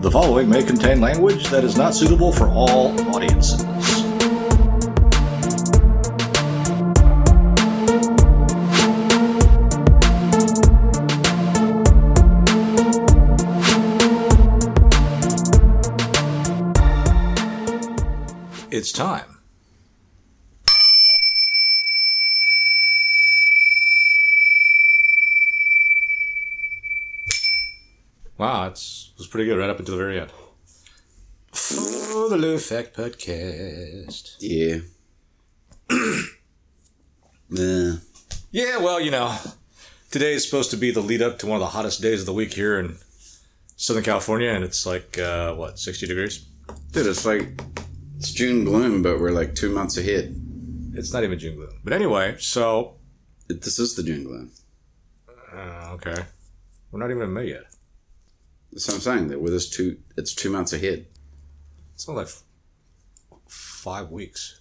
The following may contain language that is not suitable for all audiences. It's time. Wow, it's, it was pretty good right up until the very end. For the Lou Effect Podcast. Yeah. yeah. Yeah, well, you know, today is supposed to be the lead up to one of the hottest days of the week here in Southern California, and it's like, uh, what, 60 degrees? Dude, it's like it's June gloom, but we're like two months ahead. It's not even June gloom. But anyway, so, This is the June gloom. uh, okay. We're not even in May yet. That's what I'm saying. That with us two, it's two months ahead. It's only like f- five weeks.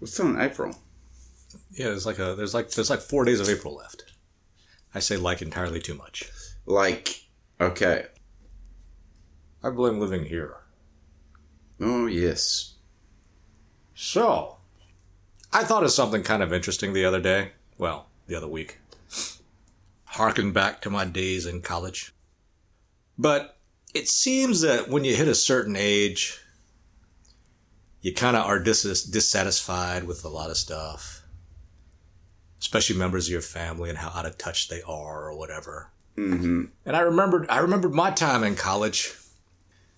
We're still in April. Yeah, there's like a there's like there's like four days of April left. I say like entirely too much. Like, okay. I blame living here. Oh yes. So, I thought of something kind of interesting the other day. Well, the other week. Harken back to my days in college. But it seems that when you hit a certain age, you kind of are dis- dissatisfied with a lot of stuff, especially members of your family and how out of touch they are or whatever. Mm-hmm. And I remembered, I remembered my time in college,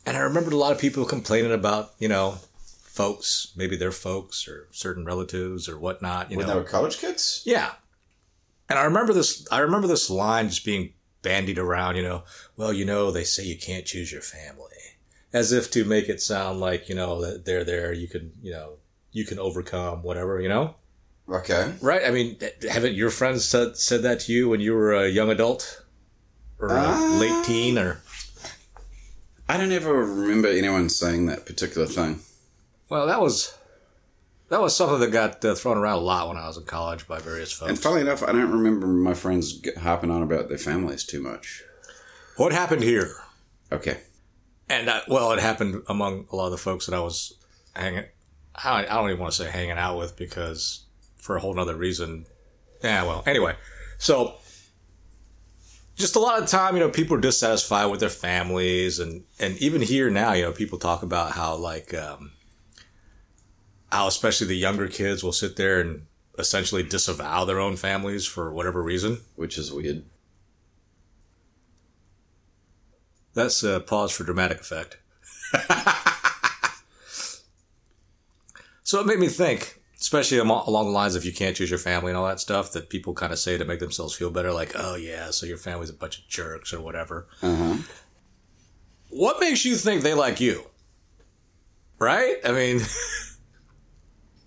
and I remembered a lot of people complaining about, you know, folks, maybe their folks or certain relatives or whatnot. You When know, they were college kids. yeah. And I remember this. I remember this line just being bandied around. You know, well, you know, they say you can't choose your family, as if to make it sound like you know that they're there. You can, you know, you can overcome whatever. You know, Okay. right? I mean, haven't your friends said said that to you when you were a young adult or a Uh, late teen or? I don't ever remember anyone saying that particular thing. Well, that was that was something that got uh, thrown around a lot when I was in college by various folks. And funnily enough, I don't remember my friends hopping on about their families too much. what happened here? Okay. And I, well, it happened among a lot of the folks that I was hanging. I don't, I don't even want to say hanging out with because for a whole nother reason. Yeah, well, anyway, so just a lot of time, you know, people are dissatisfied with their families, and and even here now, you know, people talk about how like um, how especially the younger kids will sit there and essentially disavow their own families for whatever reason. Which is weird. That's a pause for dramatic effect. so it made me think, especially along the lines of you can't choose your family and all that stuff that people kind of say to make themselves feel better, like, oh yeah, so your family's a bunch of jerks or whatever. Uh huh. What makes you think they like you? Right? I mean,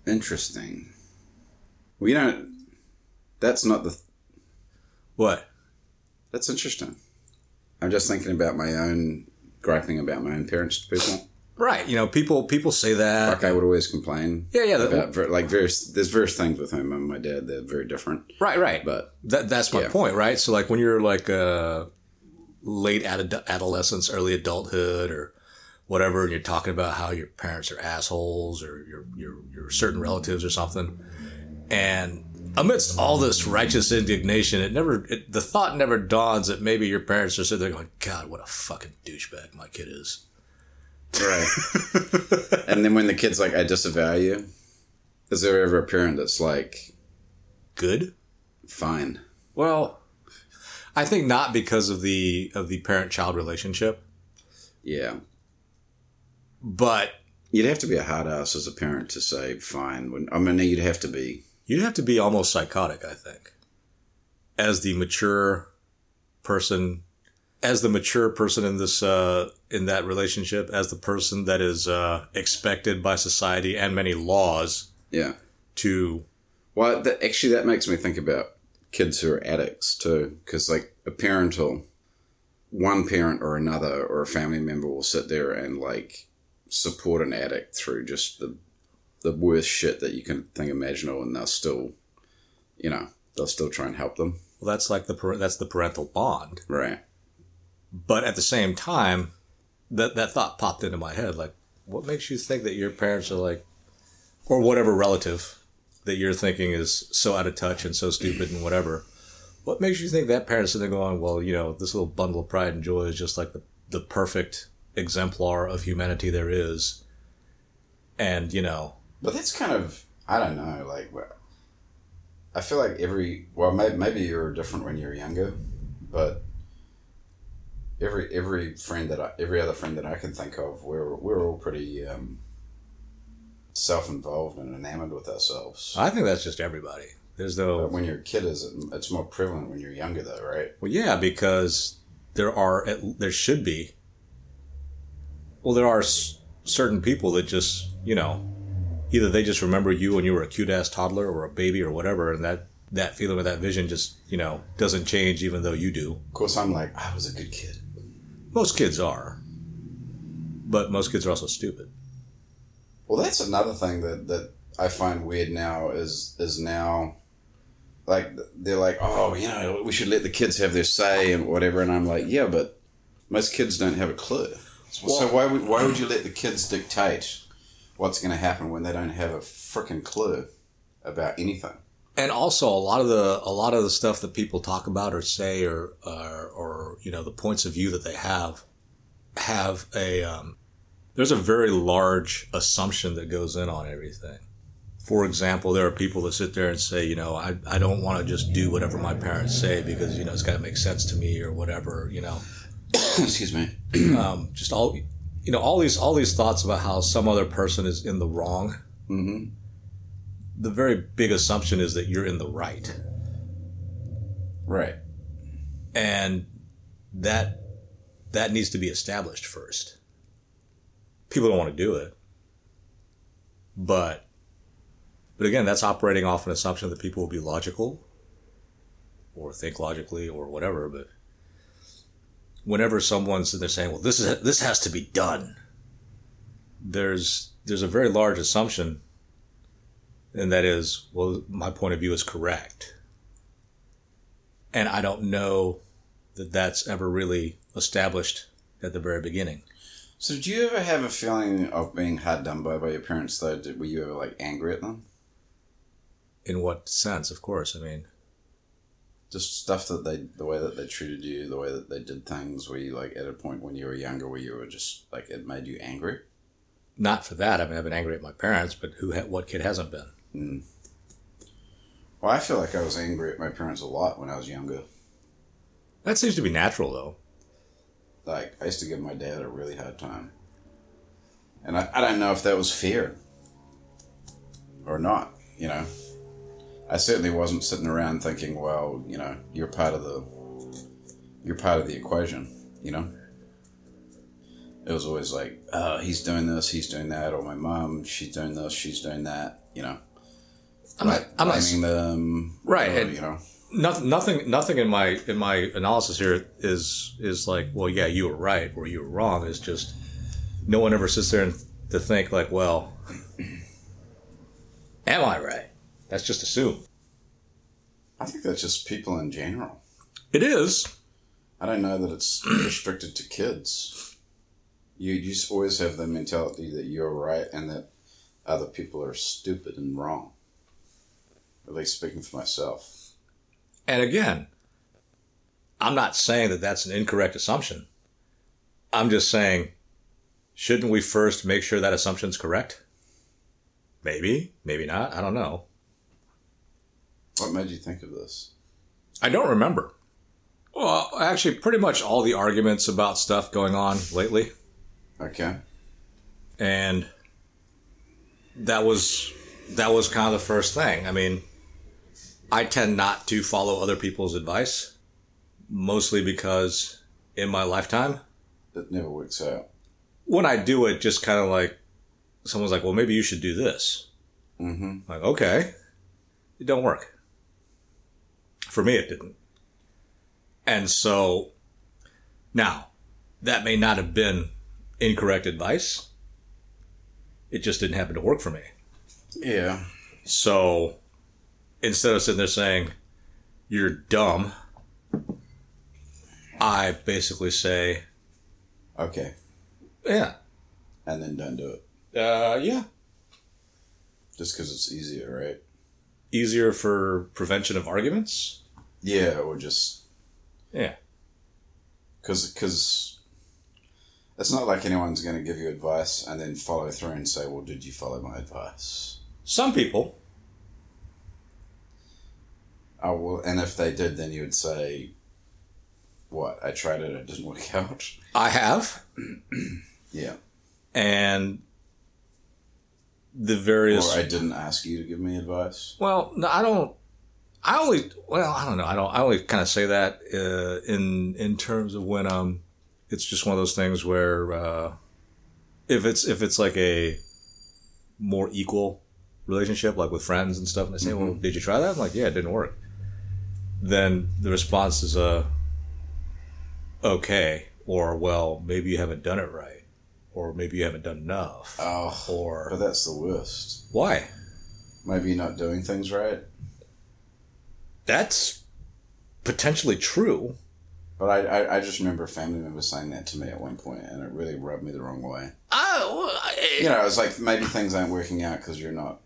Interesting. We don't. that's not the. what? That's interesting. I'm just thinking about my own griping about my own parents to people. Right. You know, people people say that. Like I would always complain. Yeah, yeah, that- About ver- like various there's various things with my mom and my dad. They're very different. Right, right. But That, that's my Yeah. point, right? So, like, when you're like uh, late ad- adolescence, early adulthood, or whatever, and you're talking about how your parents are assholes or your your your certain relatives or something, and amidst all this righteous indignation, it never it, the thought never dawns that maybe your parents are sitting there going, "God, what a fucking douchebag my kid is." right. and then when the kid's like, "I disavow you," is there ever a parent that's like, Good. "Fine"? Well, I think not because of the of the parent child relationship, Yeah. But You'd have to be a hard ass as a parent to say fine. When I mean, you'd have to be. You'd have to be almost psychotic, I think, as the mature person, as the mature person in this uh, in that relationship, as the person that is uh, expected by society and many laws Yeah. to. Well, that, actually, that makes me think about kids who are addicts too, because like a parental, one parent or another or a family member will sit there and like support an addict through just the the worst shit that you can think imaginable, and they'll still, you know, they'll still try and help them. Well, that's like the that's the parental bond, Right. but at the same time, that that thought popped into my head. Like, what makes you think that your parents are like, or whatever relative that you're thinking is so out of touch and so stupid and whatever? What makes you think that parent's there going, well, you know, this little bundle of pride and joy is just like the the perfect exemplar of humanity there is, and you know, But that's kind of I don't know. Like, I feel like every well, maybe, maybe you're different when you're younger, but every every friend that I every other friend that I can think of, we're we're all pretty um, self involved and enamored with ourselves. I think that's just everybody. There's But no when you're a kid, is it, it's more prevalent when you're younger, though, right? Well, yeah, because there are there should be. Well, there are s- certain people that just you know, either they just remember you when you were a cute ass toddler or a baby or whatever, and that that feeling or that vision just you know doesn't change even though you do. Of course, I'm like I was a good kid. Most kids are, but most kids are also stupid. Well, that's another thing that, that I find weird now is is now, like they're like, oh, you know, we should let the kids have their say and whatever, and I'm like, yeah, but most kids don't have a clue. So why would why would you let the kids dictate what's going to happen when they don't have a freaking clue about anything? and also a lot of the a lot of the stuff that people talk about or say or or, or you know the points of view that they have have a um, there's a very large assumption that goes in on everything. For example, there are people that sit there and say, you know, I, I don't want to just do whatever my parents say because you know it's got to make sense to me or whatever, you know, Excuse me. um, just all you know all these all these thoughts about how some other person is in the wrong. hmm The very big assumption is that you're in the right. Right. and that that needs to be established first. People don't want to do it, but but again, that's operating off an assumption that people will be logical or think logically or whatever. But whenever someone's they're saying, "Well, this is this has to be done," there's there's a very large assumption, and that is, well, my point of view is correct and I don't know that that's ever really established at the very beginning. So, did you ever have a feeling of being hard done by by your parents? Though, did, were you ever like angry at them? In what sense? Of course, I mean, just stuff that they the way that they treated you the way that they did things were you like at a point when you were younger where you were just like it made you angry not for that. I mean, I've been angry at my parents, but who? Ha- what kid hasn't been? mm. well i feel like i was angry at my parents a lot when i was younger That seems to be natural, though. like i used to give my dad a really hard time and i, I don't know if that was fear or not you know i certainly wasn't sitting around thinking well you know you're part of the you're part of the equation you know it was always like, oh, he's doing this, he's doing that, or my mom, she's doing this, she's doing that, you know. I'm not. I'm not. them, Right, or, you know. Nothing. Nothing. Nothing in my in my analysis here is is like, well, yeah, you were right or you were wrong. It's just no one ever sits there and to think like, well, am I right? That's just assumed. I think that's just people in general. It is. I don't know that it's restricted to kids. You, you just always have the mentality that you're right and that other people are stupid and wrong. At least speaking for myself. And again, I'm not saying that that's an incorrect assumption. I'm just saying, shouldn't we first make sure that assumption's correct? Maybe, maybe not. I don't know. What made you think of this? I don't remember. Well, actually, pretty much all the arguments about stuff going on lately, Okay. and that was that was kind of the first thing. I mean, I tend not to follow other people's advice, mostly because in my lifetime, It never works out. when I do it, just kind of like someone's like, "Well, maybe you should do this." Mm-hmm. Like, okay, it don't work. For me, it didn't. And so, now, that may not have been incorrect advice. It just didn't happen to work for me. Yeah. So, instead of sitting there saying, you're dumb, I basically say, Okay. Yeah. and then don't do it Uh, yeah. just because it's easier, right? Easier for prevention of arguments. Yeah, or just Yeah. because because it's not like anyone's going to give you advice and then follow through and say, "Well, did you follow my advice?" Some people. Oh well, and if they did, then you would say, "What? I tried it; it didn't work out." I have. Yeah, And the various. or I didn't ask you to give me advice. Well, no, I don't. I only. Well, I don't know. I don't. I only kind of say that uh, in in terms of when um, it's just one of those things where uh, if it's if it's like a more equal relationship, like with friends and stuff, and they say, "Well, did you try that?" I'm like, "Yeah, it didn't work." Then the response is uh, okay, or well, maybe you haven't done it right, or maybe you haven't done enough, Oh, or but that's the worst. why? Maybe you're not doing things right. That's potentially true. But I, I, I just remember a family member saying that to me at one point, and it really rubbed me the wrong way. Oh, You know, it's like maybe things aren't working out because you're not,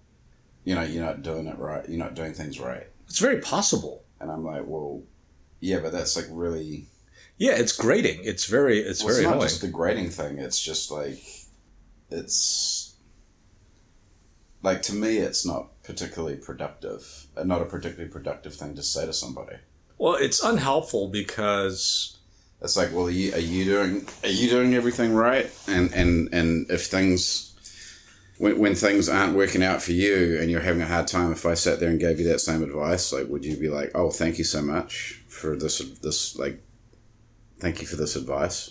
you know, you're not doing it right. You're not doing things right. it's very possible. And I'm like, well, yeah, but that's like really. Yeah, it's grating. It's very, it's Well, it's very not annoying. just the grading thing. It's just like, it's like to me, it's not particularly productive. uh, Not a particularly productive thing to say to somebody. well, it's unhelpful because It's like, well, are you, are you doing are you doing everything right? And and and if things when when things aren't working out for you and you're having a hard time, if I sat there and gave you that same advice, like, would you be like, oh, thank you so much for this this like, thank you for this advice?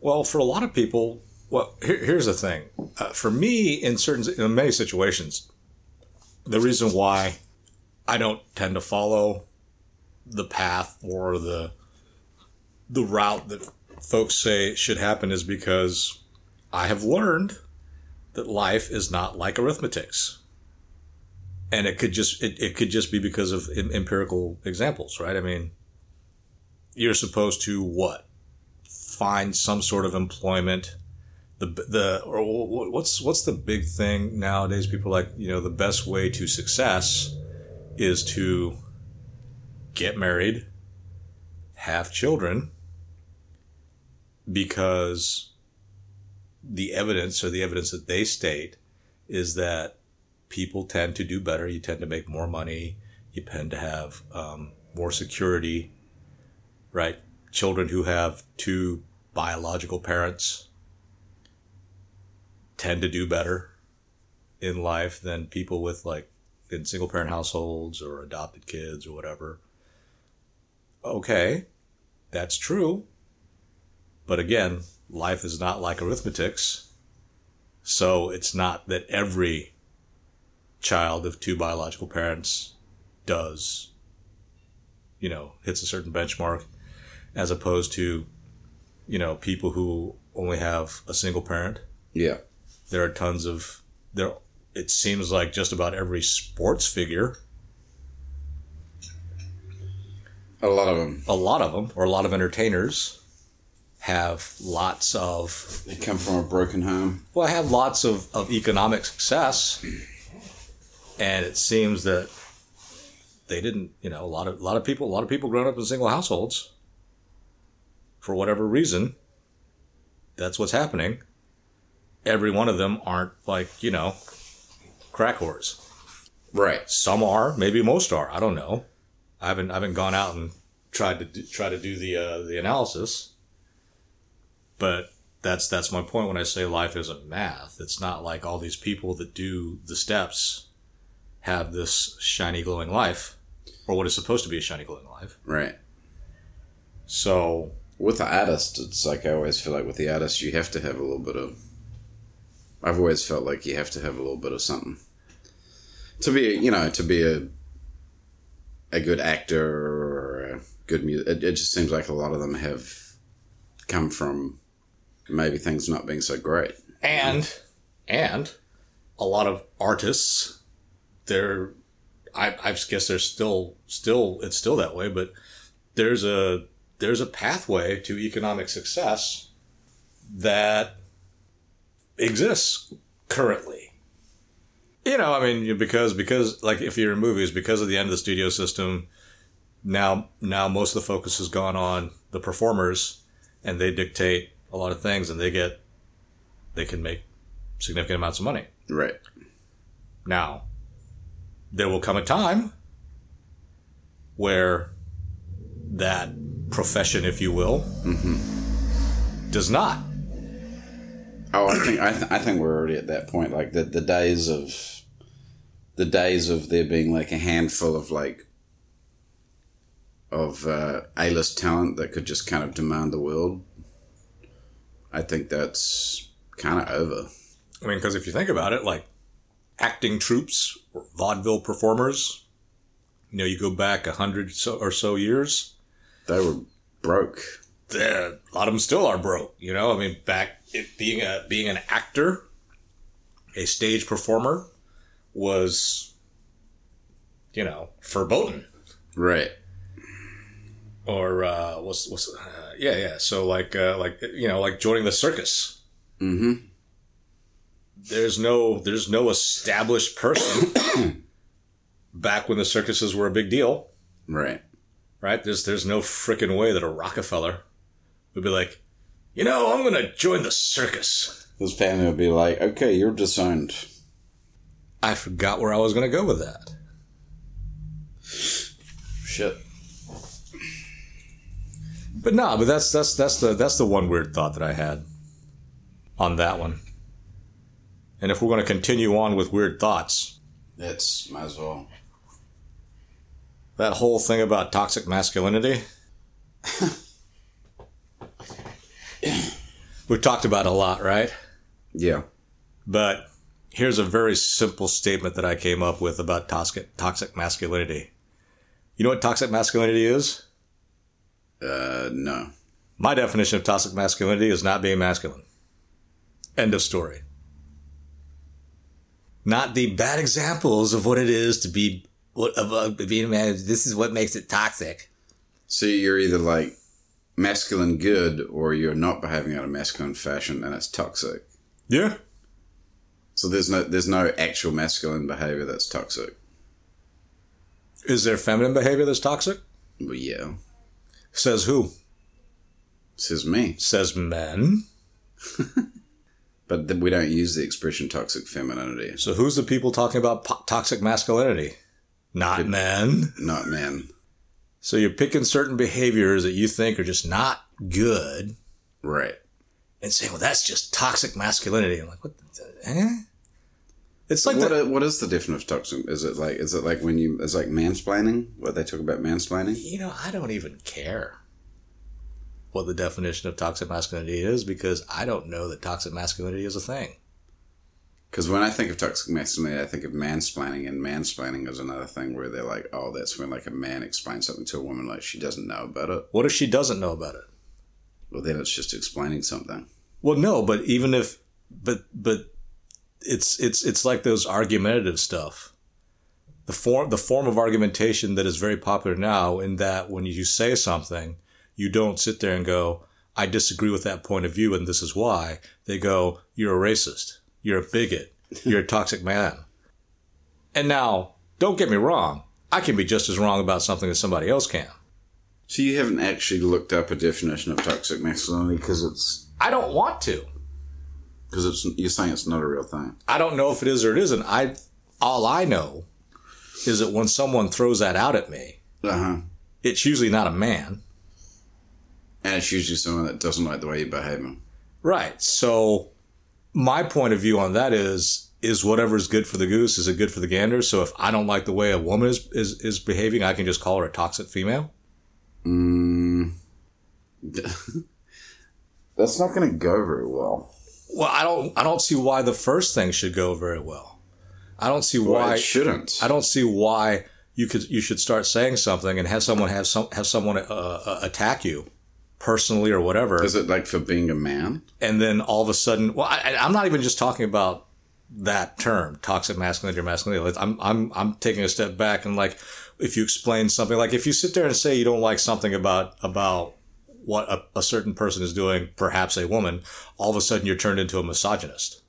well, for a lot of people, well, here, here's the thing. Uh, for me, in certain, in many situations, the reason why I don't tend to follow the path or the the route that folks say should happen is because I have learned that life is not like arithmetics. And it could just it, it could just be because of em- empirical examples, right? I mean, you're supposed to what? Find some sort of employment. The the or what's what's the big thing nowadays? People like you know the best way to success is to get married, have children, because the evidence or the evidence that they state is that people tend to do better. You tend to make more money. You tend to have um, more security, right? Children who have two biological parents tend to do better in life than people with like in single parent households or adopted kids or whatever. Okay, that's true. But again, life is not like arithmetics. So it's not that every child of two biological parents does, you know, hits a certain benchmark, as opposed to, you know, people who only have a single parent. Yeah, There are tons of there. It seems like just about every sports figure, a lot of them a lot of them, or a lot of entertainers, have lots of they come from a broken home. well, I have lots of, of economic success, and it seems that they didn't. You know, a lot of a lot of people, a lot of people growing up in single households, for whatever reason, that's what's happening. Every one of them aren't like you know, crack whores. Right. Some are, maybe most are. I don't know. I haven't I haven't gone out and tried to do, try to do the uh, the analysis. But that's that's my point when I say life isn't math. It's not like all these people that do the steps have this shiny glowing life, or what is supposed to be a shiny glowing life. Right. So With the artist, it's like I always feel like with the artist, you have to have a little bit of. I've always felt like you have to have a little bit of something to be, you know, to be a a good actor or a good music. It, it just seems like a lot of them have come from maybe things not being so great. and and a lot of artists they're I, I guess they're still still it's still that way but there's a there's a pathway to economic success that exists currently. You know, I mean, because because like if you're in movies, because of the end of the studio system, now now most of the focus has gone on the performers, and they dictate a lot of things, and they get they can make significant amounts of money. Right. Now, there will come a time where that profession, if you will, mm-hmm. does not. Oh, I think I, th- I think we're already at that point. Like the the days of the days of there being like a handful of like of uh, A list talent that could just kind of demand the world. I think that's kind of over. I mean, because if you think about it, like acting troupes, or vaudeville performers, you know, you go back a hundred so, or so years, They were broke. there- a lot of them still are broke. You know, I mean, back it, being a being an actor, a stage performer, was, you know, verboten. Right. Or uh, what's what's uh, yeah yeah. So like uh, like you know like joining the circus. Mm-hmm. There's no there's no established person back when the circuses were a big deal. Right. right? There's there's no freaking way that a Rockefeller would be like, you know, I'm gonna join the circus. His family would be like, "Okay, you're disowned." I forgot where I was gonna go with that. Shit. But no, but that's that's that's the that's the one weird thought that I had on that one. And if we're gonna continue on with weird thoughts, That's might as well. that whole thing about toxic masculinity. We've talked about a lot, right? Yeah. But here's a very simple statement that I came up with about toxic toxic masculinity. You know what toxic masculinity is? Uh, no. My definition of toxic masculinity is not being masculine. End of story. Not the bad examples of what it is to be what of uh, being a man. This is what makes it toxic. So you're either like masculine good, or you're not behaving out of masculine fashion, and it's toxic. Yeah. So there's no there's no actual masculine behavior that's toxic. Is there feminine behavior that's toxic? But yeah, Says who? says me. Says men. But we don't use the expression toxic femininity. So who's the people talking about po- toxic masculinity? Not men. Not men. So you're picking certain behaviors that you think are just not good Right. and saying, well, that's just toxic masculinity. I'm like, what the, eh? It's like what, the, what is the definition of toxic? Is it like is it like when you it's like mansplaining? What they talk about mansplaining? you know, I don't even care what the definition of toxic masculinity is because I don't know that toxic masculinity is a thing. Because when I think of toxic masculinity, I think of mansplaining, and mansplaining is another thing where they're like, oh, that's when like a man explains something to a woman like she doesn't know about it. What if she doesn't know about it? Well, then it's just explaining something. Well, no, but even if, but, but it's, it's, it's like those argumentative stuff. The form, the form of argumentation that is very popular now in that when you say something, you don't sit there and go, I disagree with that point of view and this is why. They go, you're a racist. You're a bigot. You're a toxic man. And now, don't get me wrong. I can be just as wrong about something as somebody else can. So you haven't actually looked up a definition of toxic masculinity because it's I don't want to. because it's you're saying it's not a real thing. I don't know if it is or it isn't. I all I know is that when someone throws that out at me, Uh huh. it's usually not a man. And it's usually someone that doesn't like the way you're behaving. Right. So my point of view on that is is whatever is good for the goose is it good for the gander. So if I don't like the way a woman is is, is behaving, I can just call her a toxic female. Mm. That's not going to go very well. Well, I don't I don't see why the first thing should go very well. I don't see Well, why it shouldn't. I don't see why you could you should start saying something and have someone have some have someone uh, uh, attack you personally or whatever. Is it like for being a man? and then all of a sudden, well, I, I'm not even just talking about that term, toxic masculinity or masculinity. I'm, I'm, I'm taking a step back and like, if you explain something, like if you sit there and say you don't like something about, about what a, a certain person is doing, perhaps a woman, all of a sudden you're turned into a misogynist.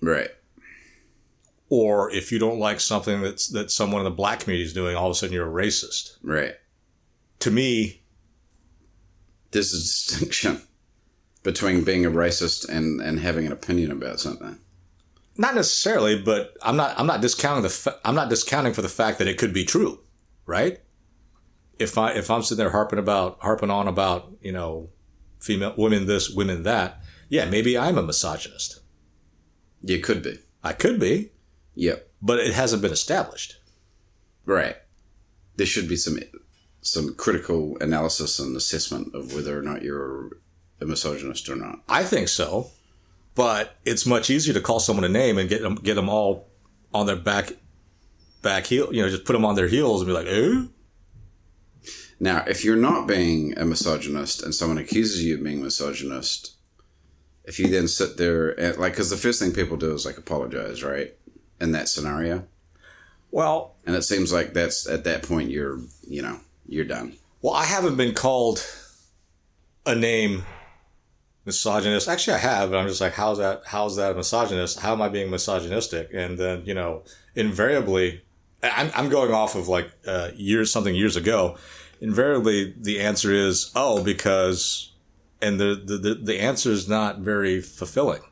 Right. Or if you don't like something that's that someone in the black community is doing, all of a sudden you're a racist. Right. To me, There's a distinction between being a racist and, and having an opinion about something. not necessarily, but I'm not I'm not discounting the fa- I'm not discounting for the fact that it could be true, right? If I if I'm sitting there harping about harping on about you know female women this women that, yeah, maybe I'm a misogynist. You could be. I could be, Yep. but it hasn't been established. Right. There should be some some critical analysis and assessment of whether or not you're a misogynist or not. I think so, but it's much easier to call someone a name and get them get them all on their back back heel, you know, just put them on their heels and be like, "Eh?" Now, if you're not being a misogynist and someone accuses you of being misogynist, if you then sit there and like, because the first thing people do is like apologize, right? In that scenario, Well, and it seems like that's at that point you're, you know, you're done. Well, I haven't been called a name misogynist. Actually, I have, but I'm just like, how's that? How's that misogynist? How am I being misogynistic? And then, you know, invariably, I'm, I'm going off of like uh, years, something years ago. Invariably, the answer is, oh, because, and the, the, the, the answer is not very fulfilling.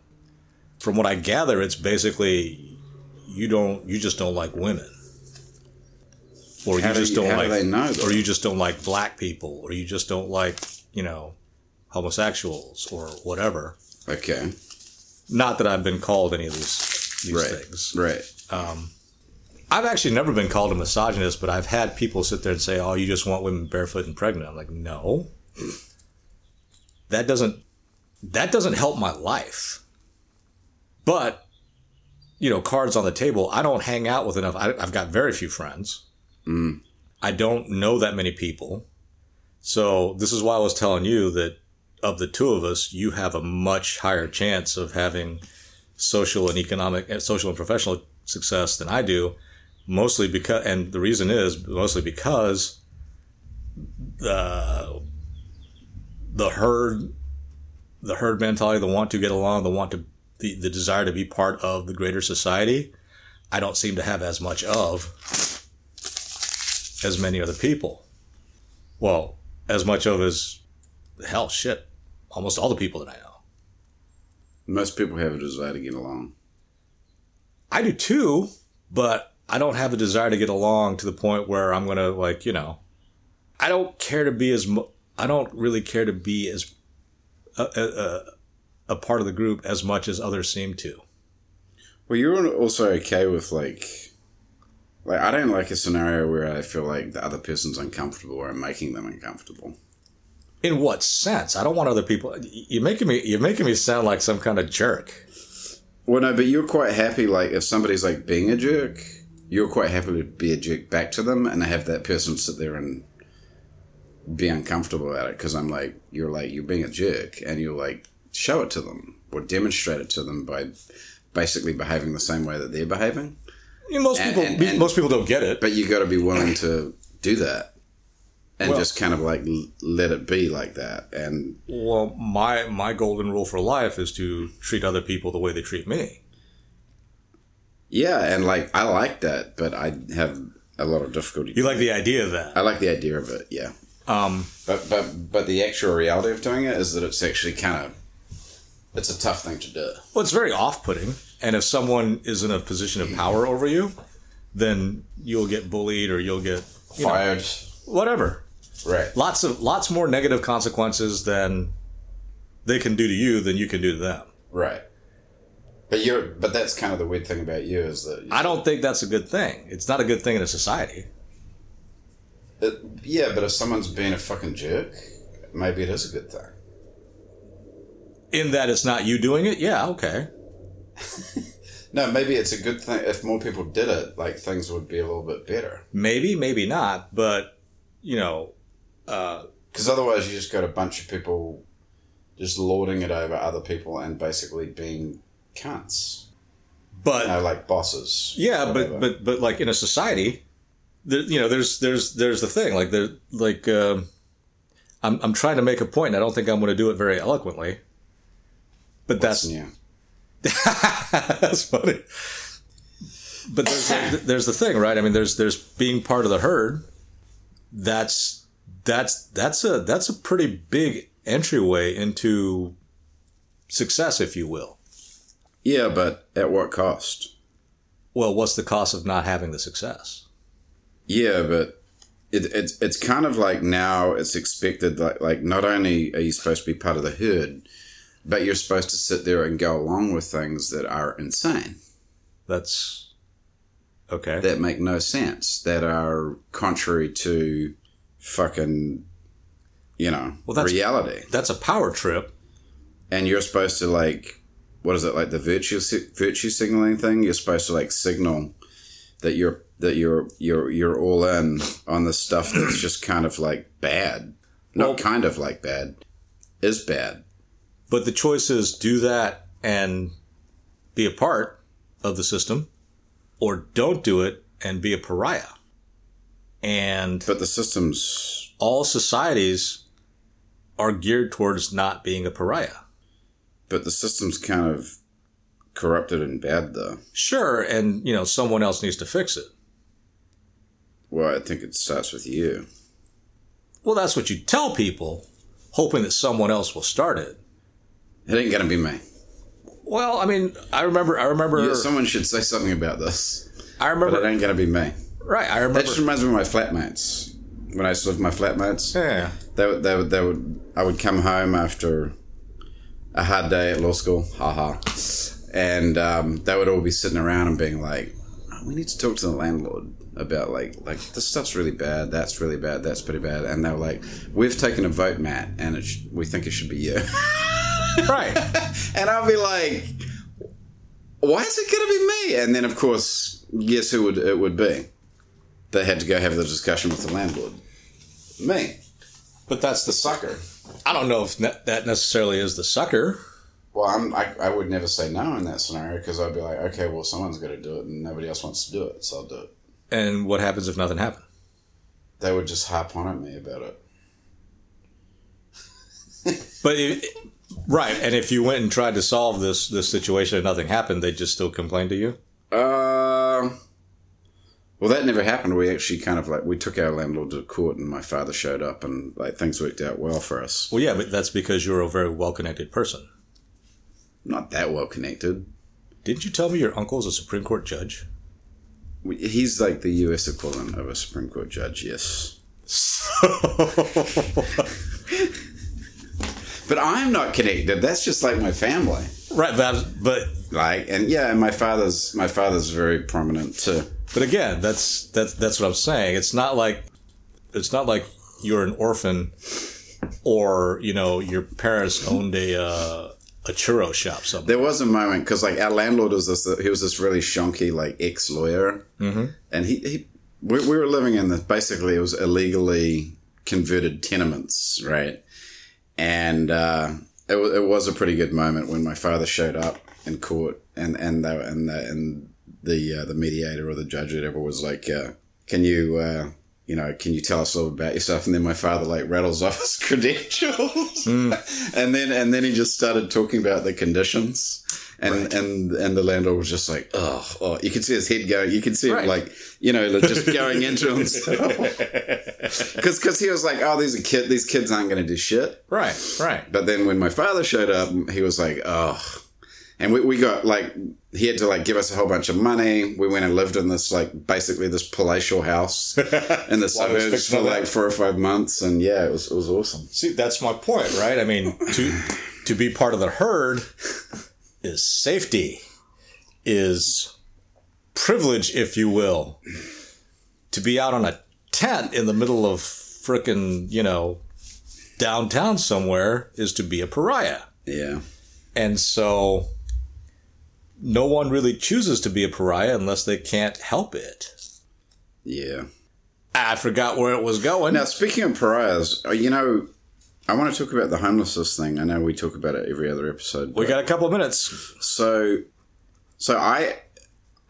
From what I gather, it's basically, you don't, you just don't like women. Or How you just you- don't how do like, they know, or you just don't like black people, or you just don't like, you know, homosexuals or whatever. Okay, Not that I've been called any of these these right, things. right. Um, I've actually never been called a misogynist, but I've had people sit there and say, "Oh, you just want women barefoot and pregnant." I'm like, no, that doesn't that doesn't help my life. But you know, cards on the table. I don't hang out with enough. I, I've got very few friends. I don't know that many people. So this is why I was telling you that of the two of us, you have a much higher chance of having social and economic, uh, social and professional success than I do. Mostly because, and the reason is mostly because the the herd, the herd mentality, the want to get along, the want to, the, the desire to be part of the greater society, I don't seem to have as much of as many other people. Well, as much of as hell, shit, almost all the people that I know. Most people have a desire to get along. I do too, but I don't have a desire to get along to the point where I'm gonna like, you know, I don't care to be as mu- I don't really care to be as a, a, a, a part of the group as much as others seem to. Well, you're also okay with like, like I don't like a scenario where I feel like the other person's uncomfortable or I'm making them uncomfortable. In what sense? I don't want other people. You're making me. You're making me sound like some kind of jerk. Well, no, but you're quite happy. Like if somebody's like being a jerk, you're quite happy to be a jerk back to them and have that person sit there and be uncomfortable about it because I'm like, you're like you're being a jerk and you're like show it to them or demonstrate it to them by basically behaving the same way that they're behaving. Most And- people. and- and- most people don't get it. But you got to be willing to do that and Well- just kind of like let it be like that. And Well, my my golden rule for life is to treat other people the way they treat me. yeah, and like I like that, but I have a lot of difficulty. You like the idea of that? I like the idea of it, yeah. Um, But but but the actual reality of doing it is that it's actually kind of it's a tough thing to do. well, it's very off-putting, and if someone is in a position of power over you, then you'll get bullied or you'll get you know, Fired, whatever. right? Lots of lots more negative consequences than they can do to you than you can do to them. Right. But you're but that's kind of the weird thing about you is that I don't think that's a good thing. It's not a good thing in a society. it, yeah, but if someone's being a fucking jerk, maybe it is a good thing. In that it's not you doing it. Yeah, okay. No, maybe it's a good thing if more people did it. Like things would be a little bit better. Maybe, maybe not. But you know, uh, Because otherwise, you just got a bunch of people just lording it over other people and basically being cunts, but you know, like bosses. Yeah, but but but like in a society, there, you know, there's there's there's the thing like there like um I'm I'm trying to make a point. I don't think I'm going to do it very eloquently, but that's yeah, That's funny. But there's the, there's the thing, right? I mean, there's there's being part of the herd. That's that's that's a that's a pretty big entryway into success, if you will. Yeah, but at what cost? Well, what's the cost of not having the success? Yeah, but it, it's it's kind of like now it's expected like like not only are you supposed to be part of the herd, but you're supposed to sit there and go along with things that are insane. That's okay. That make no sense. That are contrary to fucking you know Well, that's- reality. That's a power trip. and you're supposed to like what is it like the virtue virtue signaling thing you're supposed to like signal that you're that you're you're you're all in on the stuff that's just kind of like bad not Well- kind of like bad is bad But the choice is do that and be a part of the system, or don't do it and be a pariah. And but the system's all societies are geared towards not being a pariah. but the system's kind of corrupted and bad though Sure, and you know someone else needs to fix it. well i think it starts with you Well, that's what you tell people, hoping that someone else will start it. It ain't gonna be me. Well, I mean, I remember, I remember, Yeah, someone should say something about this. I but remember, it ain't gonna be me. Right? I that remember. just reminds me of my flatmates. When i used to live with my flatmates. Yeah, They would, they would, they would, I would come home after a hard day at law school, haha, and um, they would all be sitting around and being like, "Oh, "We need to talk to the landlord about like, like this stuff's really bad, that's really bad, that's pretty bad," and they were like, "We've taken a vote, Matt, and it sh- we think it should be you," right. and I'd be like, "Why is it going to be me?" And then, of course, guess who would it would be? They had to go have the discussion with the landlord. Me. But that's the sucker. I don't know if that necessarily is the sucker. Well, I'm, I, I would never say no in that scenario because I'd be like, okay, well, someone's got to do it and nobody else wants to do it, so I'll do it. And what happens if nothing happened? They would just harp on at me about it. But it, right, and if you went and tried to solve this this situation and nothing happened, they'd just still complain to you. Uh, well, that never happened. We actually kind of like, we took our landlord to court and my father showed up and like things worked out well for us. Well, yeah, but that's because you're a very well connected person. Not that well connected. Didn't you tell me your uncle's a Supreme Court judge? He's like the US equivalent of a Supreme Court judge, yes. But I'm not connected. That's just like my family. right, but, but Like, and yeah, and my father's, my father's very prominent too. but again, that's that's that's what I'm saying. It's not like it's not like you're an orphan, or you know your parents owned a uh, a churro shop somewhere. There was a moment because like our landlord was this he was this really shonky like ex lawyer, mm-hmm. and he, he we, we were living in the basically it was illegally converted tenements, right? And uh, it was it was a pretty good moment when my father showed up in court, and and they, and the, and the uh, the mediator or the judge or whatever was like, uh, "Can you?" Uh, you know, can you tell us a little about yourself? And then my father like rattles off his credentials, and then and then he just started talking about the conditions, and and and the landlord was just like, oh, oh, you can see his head going, you can see Right. it like, you know, like, just going into himself, because because he was like, oh, these are kid, these kids aren't going to do shit. Right, right. But then when my father showed up, he was like, oh. And we, we got like, he had to like give us a whole bunch of money. We went and lived in this like basically this palatial house in the While he was suburbs for like four or five months. And yeah, it was, it was awesome. See, that's my point, right? I mean, to to be part of the herd is safety, is privilege, if you will. To be out on a tent in the middle of frickin', you know, downtown somewhere is to be a pariah. Yeah. And so no one really chooses to be a pariah unless they can't help it. Yeah. I forgot where it was going. Now, speaking of pariahs, uh, you know, I want to talk about the homelessness thing. I know we talk about it every other episode. we got a couple of minutes. So, so I,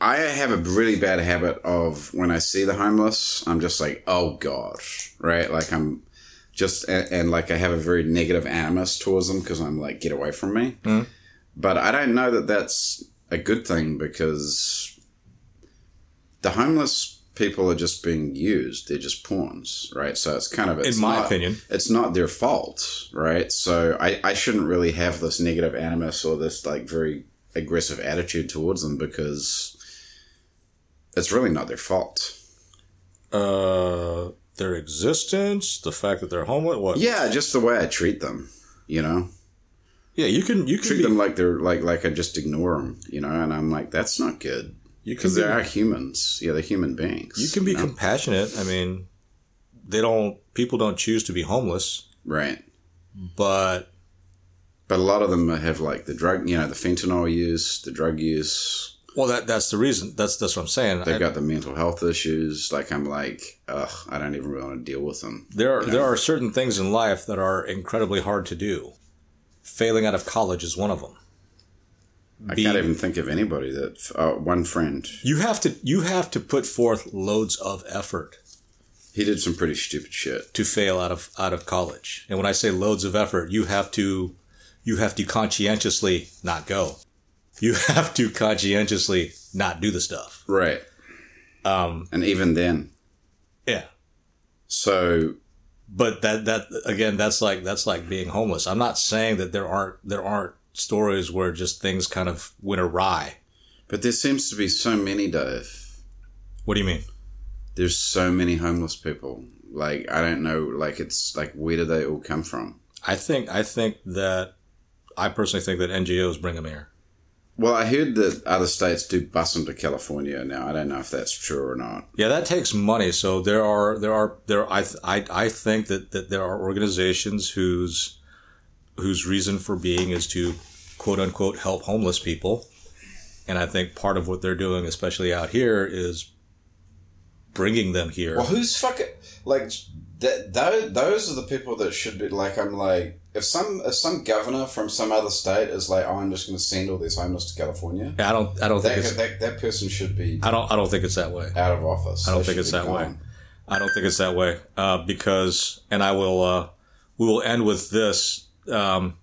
I have a really bad habit of when I see the homeless, I'm just like, oh god, right? Like I'm just, and, and like I have a very negative animus towards them because I'm like, get away from me. Mm. But I don't know that that's a good thing because the homeless people are just being used. They're just pawns, right? So it's kind of, it's In my not- opinion. it's not their fault, right? So I, I shouldn't really have this negative animus or this like very aggressive attitude towards them because it's really not their fault. Uh, their existence, the fact that they're homeless. What? Yeah, just the way I treat them, you know, yeah. You can you can treat be, them like they're like like I just ignore them, you know, and I'm like that's not good you can because be, they are humans. Yeah, they're human beings. you can be know? compassionate. I mean, they don't. People don't choose to be homeless, right, but but a lot of them have like the drug, you know, the fentanyl use, the drug use. well, that that's the reason. That's that's what I'm saying. They've I- got the mental health issues. Like I'm like, ugh, I don't even really want to deal with them. There are you know? there are certain things in life that are incredibly hard to do. Failing out of college is one of them. I Be- can't even think of anybody that uh, one friend. You have to you have to put forth loads of effort He did some pretty stupid shit. to fail out of out of college. And when I say loads of effort, you have to you have to conscientiously not go. You have to conscientiously not do the stuff. Right. Um, And even then, yeah. so But that that again, that's like that's like being homeless. I'm not saying that there aren't there aren't stories where just things kind of went awry. but there seems to be so many, Dave. What do you mean? There's so many homeless people. Like I don't know. Like it's like where do they all come from? I think I think that I personally think that NGOs bring them here. Well, I heard that other states do bus them to California now. I don't know if that's true or not. Yeah, that takes money. So there are there are there I I I think that that there are organizations whose whose reason for being is to quote unquote help homeless people, and I think part of what they're doing, especially out here, is bringing them here. Well, who's fucking like that? Those, those are the people that should be like. I'm like, if some if some governor from some other state is like, oh, I'm just going to send all these homeless to California. I don't I don't think That, it's that, that person should be I don't I don't think it's that way. out of office. I don't They think it's that way. I don't think it's that way uh, because, and I will, uh, we will end with this. Um,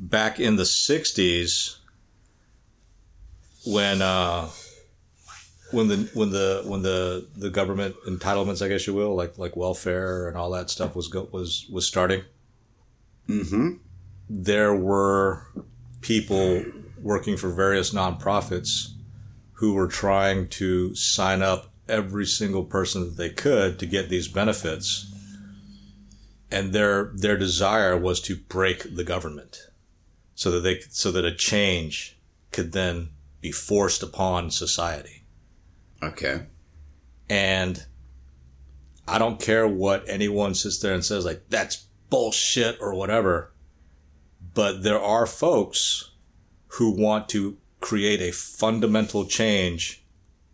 back in the '60s, when uh, when the when the when the the government entitlements, I guess you will, like like welfare and all that stuff was go, was was starting. Mm-hmm. There were people working for various nonprofits who were trying to sign up every single person that they could to get these benefits. And their their desire was to break the government so that they so that a change could then be forced upon society. Okay. And I don't care what anyone sits there and says like that's bullshit or whatever. But there are folks who want to create a fundamental change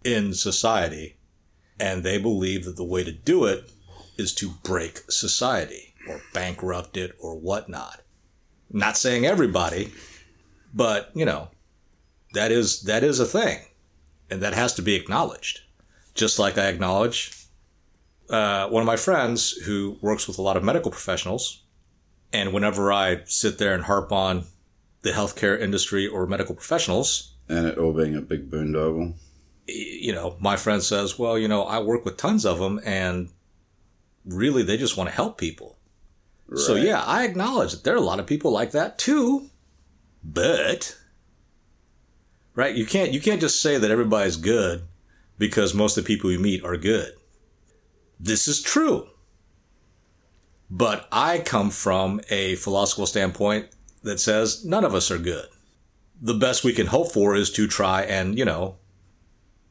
in society. And they believe that the way to do it is to break society or bankrupt it or whatnot. Not saying everybody, but you know, that is, that is a thing and that has to be acknowledged. Just like I acknowledge uh, one of my friends who works with a lot of medical professionals. And whenever I sit there and harp on the healthcare industry or medical professionals, And it all being a big boondoggle. you know, my friend says, well, you know, I work with tons of them and really they just want to help people. So yeah, I acknowledge that there are a lot of people like that too. But right, you can't you can't just say that everybody's good because most of the people you meet are good. This is true. But I come from a philosophical standpoint that says none of us are good. The best we can hope for is to try and, you know,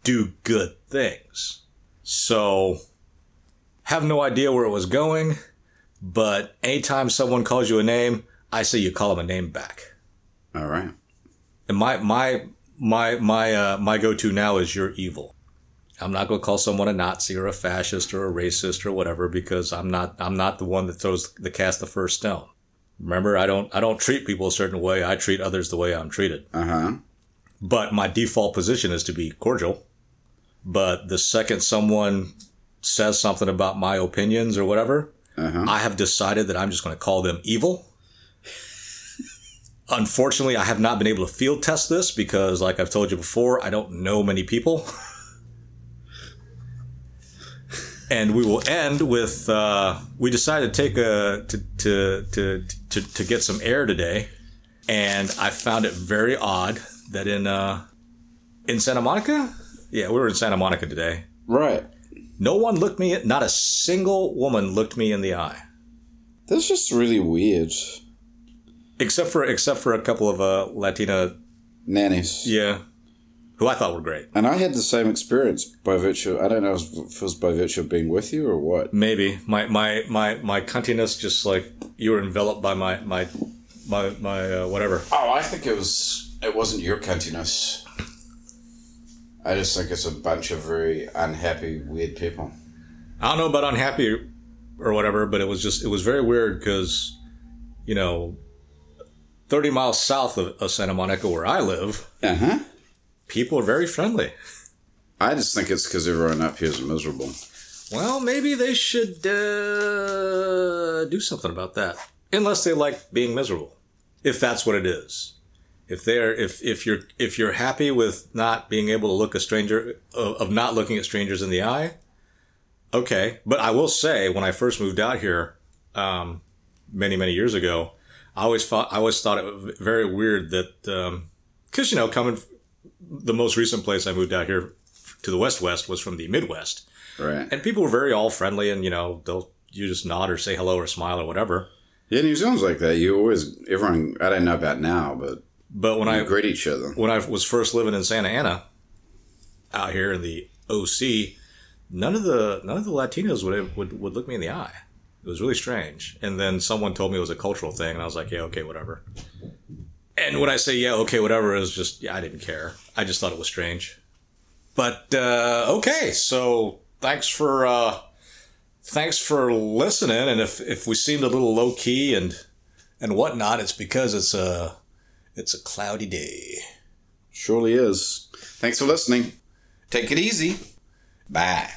do good things. So, have no idea where it was going, but anytime someone calls you a name, I say you call them a name back. All right. And my my my my uh, my go-to now is you're evil. I'm not going to call someone a Nazi or a fascist or a racist or whatever because I'm not I'm not the one that throws the cast the first stone. Remember, I don't I don't treat people a certain way. I treat others the way I'm treated. Uh huh. But my default position is to be cordial. But the second someone says something about my opinions or whatever, Uh huh. I have decided that I'm just going to call them evil. Unfortunately, I have not been able to field test this because, like I've told you before, I don't know many people. and we will end with uh, we decided to take a to, to to to to get some air today, and I found it very odd that in uh, in Santa Monica, yeah, we were in Santa Monica today. Right. No one looked me. Not a single woman looked me in the eye, That's just really weird. except for except for a couple of uh, Latina, Nannies. yeah, who I thought were great. And I had the same experience by virtue. I don't know if it was by virtue of being with you or what. Maybe my my my my cuntiness just like you were enveloped by my my my my uh, whatever. Oh, I think it was. It wasn't your cuntiness. I just think it's a bunch of very unhappy, weird people. I don't know about unhappy or whatever, but it was just it was very weird because you know, thirty miles south of, of Santa Monica where I live, Uh huh. people are very friendly. I just think it's because everyone up here is miserable. Well, maybe they should uh, do something about that, unless they like being miserable, if that's what it is. If they're if if you're if you're happy with not being able to look a stranger of, of not looking at strangers in the eye, okay. But I will say, when I first moved out here, um, many many years ago, I always thought I always thought it very weird that because you know coming the most recent place I moved out here to the west west was from the Midwest Right. and people were very all friendly and you know they'll you just nod or say hello or smile or whatever Yeah, New Zealand's like that. You always, everyone, I don't know about now, but but when you i greet each other. when i was first living in santa ana out here in the oc none of the none of the latinos would would, would look me in the eye. It was really strange. And then someone told me it was a cultural thing and i was like yeah okay whatever. And when i say yeah okay whatever it was just yeah i didn't care. I just thought it was strange. But uh okay so thanks for uh thanks for listening. And if if we seemed a little low key and and whatnot, it's because it's a it's a cloudy day. Surely is. Thanks for listening. Take it easy. Bye.